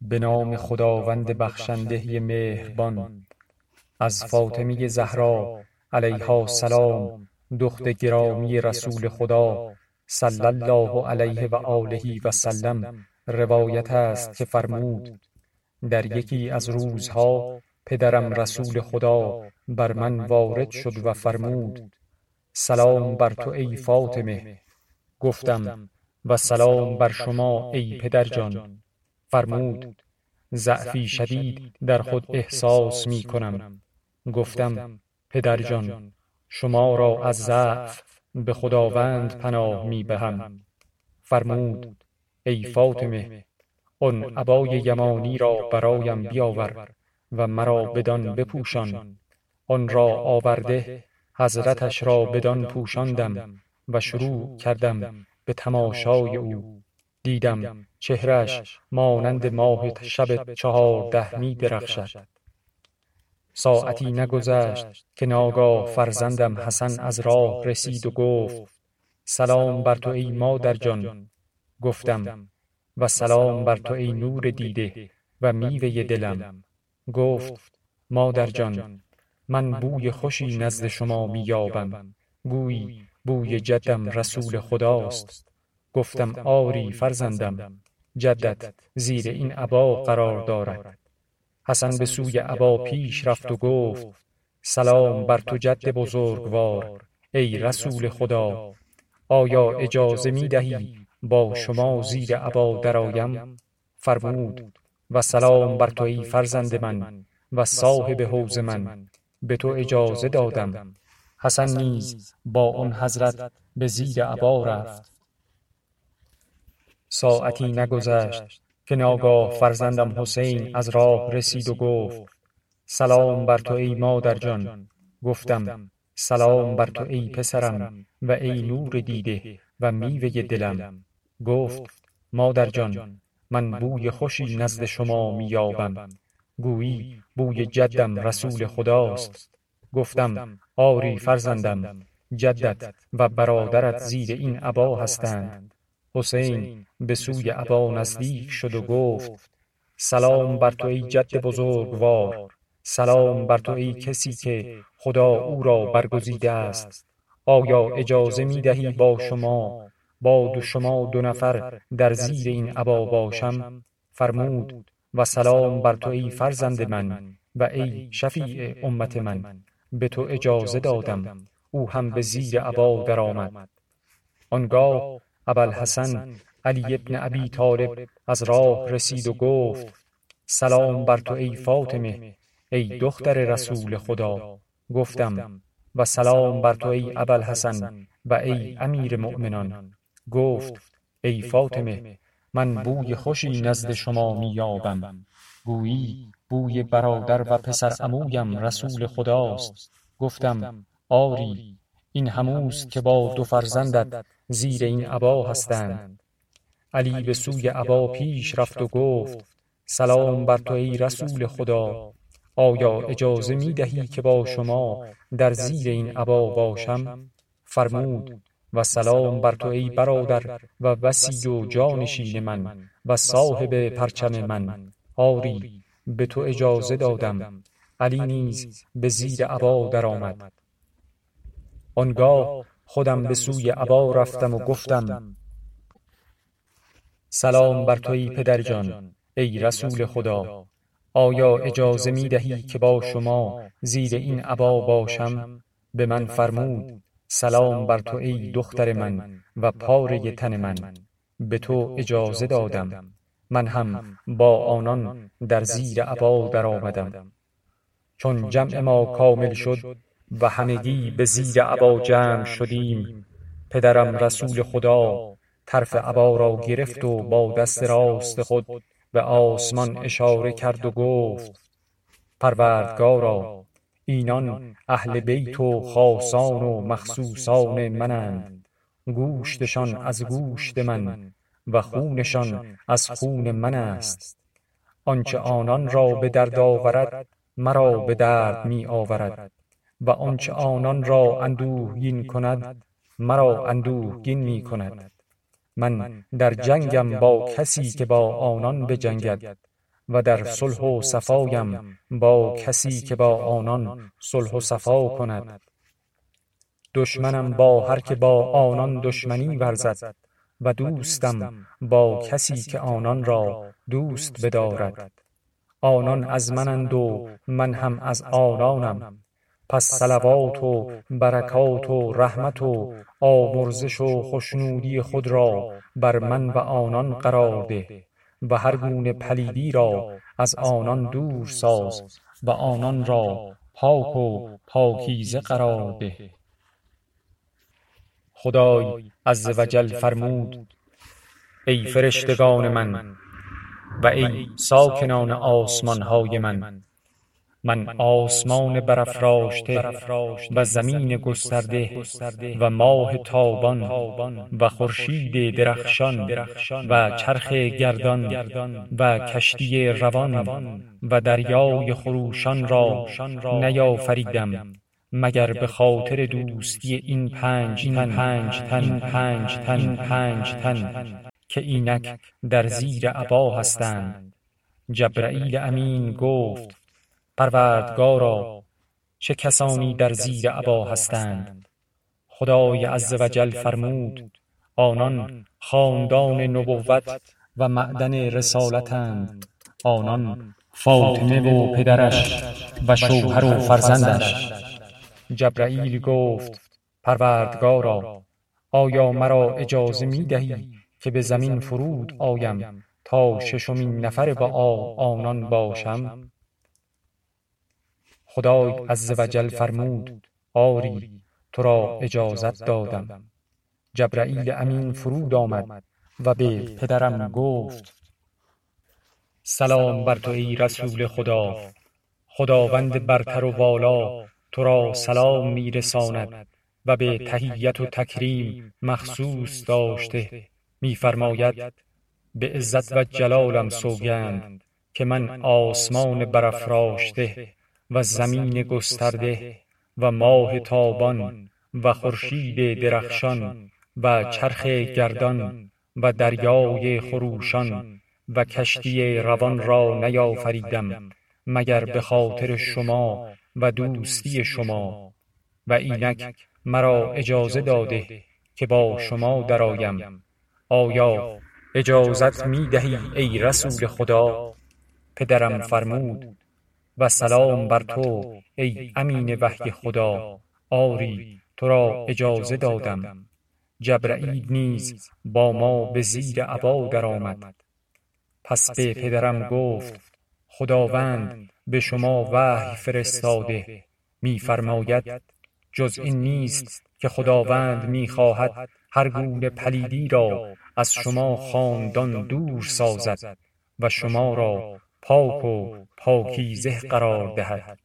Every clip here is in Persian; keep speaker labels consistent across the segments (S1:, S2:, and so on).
S1: به نام خداوند بخشنده مهربان. از فاطمه زهرا علیها السلام دخت گرامی رسول خدا صلی الله علیه و آله و سلم روایت است که فرمود در یکی از روزها پدرم رسول خدا بر من وارد شد و فرمود سلام بر تو ای فاطمه. گفتم و سلام بر شما ای پدرجان فرمود ضعفی شدید در خود احساس می کنم گفتم پدرجان شما را از ضعف به خداوند پناه می بهم فرمود ای فاطمه آن عبای یمانی را برایم بیاور و مرا بدان بپوشان. آن را آورده حضرتش را بدان پوشاندم و شروع کردم به تماشای او. دیدم چهرش مانند ماه شب چهارده می درخشد. ساعتی نگذشت که ناگاه فرزندم حسن از راه رسید و گفت سلام بر تو ای مادر جان. گفتم و سلام بر تو ای نور دیده و میوه دلم. گفت مادر جان من بوی خوشی نزد شما میابم گویی بوی جدم رسول خداست. گفتم آری فرزندم جدت زیر این عبا قرار دارد. حسن به سوی عبا پیش رفت و گفت سلام بر تو جد بزرگوار. ای رسول خدا آیا اجازه می دهی با شما زیر عبا درایم فرمود و سلام بر تو ای فرزند من و صاحب حوز من. به تو اجازه دادم. حسن نیز با آن حضرت به زیر عبا رفت. ساعتی نگذشت. که ناگاه فرزندم حسین از راه رسید و گفت سلام بر تو ای مادر جان. گفتم سلام بر تو ای پسرم و ای نور دیده و میوه دلم. گفت مادر جان من بوی خوشی نزد شما میابم گویی بوی جدم رسول خداست. گفتم آری فرزندم جدت و برادرت زیر این عبا هستند. حسین به سوی عبا نزدیک شد و گفت سلام بر تو ای جد بزرگوار. سلام بر تو ای کسی که خدا او را برگزیده است. آیا اجازه می دهی با شما؟ با دو شما دو نفر در زیر این عبا باشم. فرمود و سلام بر تو ای فرزند من و ای شفیع امت من. به تو اجازه دادم. او هم به زیر عبا درآمد. آنگاه ابوالحسن علی ابن ابی طالب از راه رسید و گفت سلام بر تو ای فاطمه ای دختر رسول خدا. گفتم و سلام بر تو ای ابوالحسن و ای امیر مؤمنان. گفت ای فاطمه من بوی خوشی نزد شما میابم گویی بوی برادر و پسر امویم رسول خداست. گفتم آری این هموست که با دو فرزندت زیر این عبا هستند. علی به سوی عبا پیش رفت و گفت سلام بر تو ای رسول خدا. آیا اجازه می دهی که با شما در زیر این عبا باشم؟ فرمود و سلام بر تو ای برادر و وسی و جانشین من و صاحب پرچم من. آری به تو اجازه دادم. علی نیز به زیر عبا درآمد. آنگاه خودم به سوی عبا رفتم و گفتم سلام بر تو ای پدرجان ای رسول خدا. آیا اجازه می دهی که با شما زیر این عبا باشم؟ به من فرمود سلام بر تو ای دختر من و پاره تن من. به تو اجازه دادم. من هم با آنان در زیر عبا درآمدم چون جمع ما کامل شد و همگی به زیر عبا جمع شدیم. پدرم رسول خدا طرف عبا را گرفت و با دست راست خود به آسمان اشاره کرد و گفت پروردگارا اینان اهل بیت و خاصان و مخصوصان منند. گوشتشان از گوشت من و خونشان از خون من است. آنچه آنان را به درد آورد مرا به درد می آورد. و آنچه آنان را اندوهگین کند مرا اندوهگین می کند من در جنگم با کسی که با آنان بجنگد و در صلح و صفایم با کسی که با آنان صلح و صفا کند. دشمنم با هر که با آنان دشمنی ورزد و دوستم با کسی که آنان را دوست بدارد. آنان از منند و من هم از آنانم. پس صلوات و برکات و رحمت و آمرزش و خشنودی خود را بر من و آنان قرار ده و هر گونه پلیدی را از آنان دور ساز و آنان را پاک و پاکیزه قرار ده. خدای عز و جل فرمود ای فرشتگان من و ای ساکنان آسمان های من من آسمان برافراشته و زمین گسترده و ماه تابان و خورشید درخشان و چرخ گردان و کشتی روان و دریای خروشان را نیافریدم مگر به خاطر دوستی این پنج تن پنج تن پنج تن پنج تن که اینک در زیر عبا هستند؟ جبرئیل امین گفت پروردگارا چه کسانی در زیر عبا هستند؟ خدای عزوجل فرمود آنان خاندان نبوت و معدن رسالتند. آنان فاطمه و پدرش و شوهر و فرزندش. جبرئیل گفت پروردگارا آیا مرا اجازه می دهی که به زمین فرود آیم تا ششمین نفر با آنان باشم؟ خدای عزوجل فرمود آری تو را اجازت دادم. جبرئیل امین فرود آمد و به پدرم گفت سلام بر تو ای رسول خدا. خداوند برتر و والا تو را سلام میرساند و به تهیت و تکریم مخصوص داشته. میفرماید به عزت و جلالم سوگند که من آسمان برافراشته. و زمین گسترده و ماه تابان و خورشید درخشان و چرخ گردان و دریای خروشان و کشتی روان را نیافریدم مگر به خاطر شما و دوستی شما. و اینک مرا اجازه داده که با شما درآیم. آیا اجازت می دهی ای رسول خدا؟ پدرم فرمود و سلام بر تو ای امین وحی خدا آری تو را اجازه دادم. جبرئیل نیز با ما به زیر عبا درآمد. پس به پدرم گفت خداوند به شما وحی فرستاده. میفرماید جز این نیست که خداوند می‌خواهد هر گونه پلیدی را از شما خاندان دور سازد و شما را پاک و پاکیزه قرار دهد.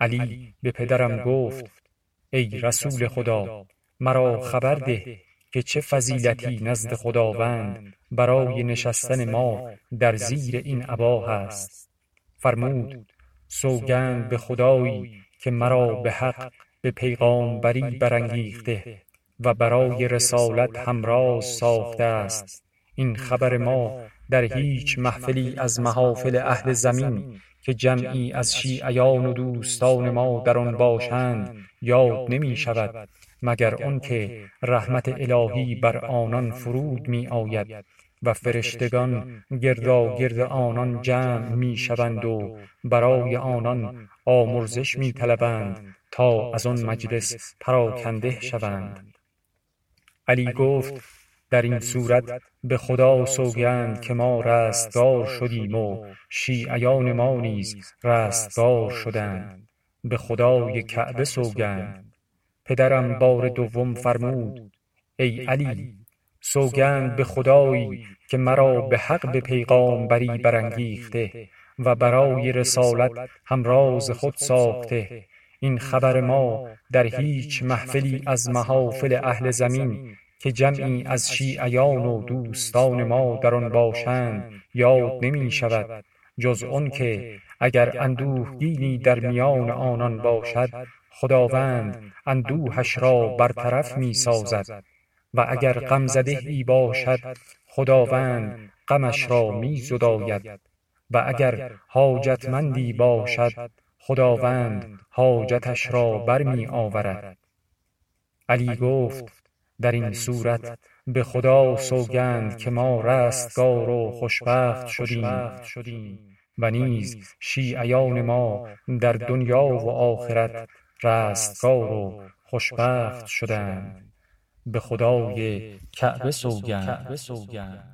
S1: علی به پدرم گفت ای رسول خدا مرا خبر ده که چه فضیلتی نزد خداوند برای نشستن ما در زیر این عبا هست. فرمود سوگند به خدایی که مرا به حق به پیغامبری برانگیخته و برای رسالت همراز ساخته است. این خبر ما در هیچ محفلی از محافل اهل زمین که جمعی از شیعیان و دوستان ما در آن باشند یاد نمی شود مگر آنکه رحمت الهی بر آنان فرود می آید و فرشتگان گرد آنان جمع می شوند و برای آنان آمرزش می طلبند تا از آن مجلس پراکنده شوند. علی گفت در این صورت به خدا سوگند که ما رستگار شدیم و شیعیان ما نیز رستگار شدند. به خدای کعبه سوگند. پدرم بار دوم فرمود ای علی سوگند به خدایی که مرا به حق به پیغامبری برانگیخته و برای رسالت همراز خود ساخته. این خبر ما در هیچ محفلی از محافل اهل زمین که جمعی از شیعیان و دوستان ما در آن باشند. یاد نمی شود جز آن که اگر اندوهگینی در میان آنان باشد خداوند اندوهش را برطرف می سازد. و اگر غم ای باشد خداوند غمش را می زداید. و اگر حاجتمندی باشد خداوند حاجتش را برمی آورد. علی گفت در این صورت به خدا سوگند که ما رستگار و خوشبخت شدیم و نیز شیعیان ما در دنیا و آخرت رستگار و خوشبخت شدند. به خدای کعبه سوگند.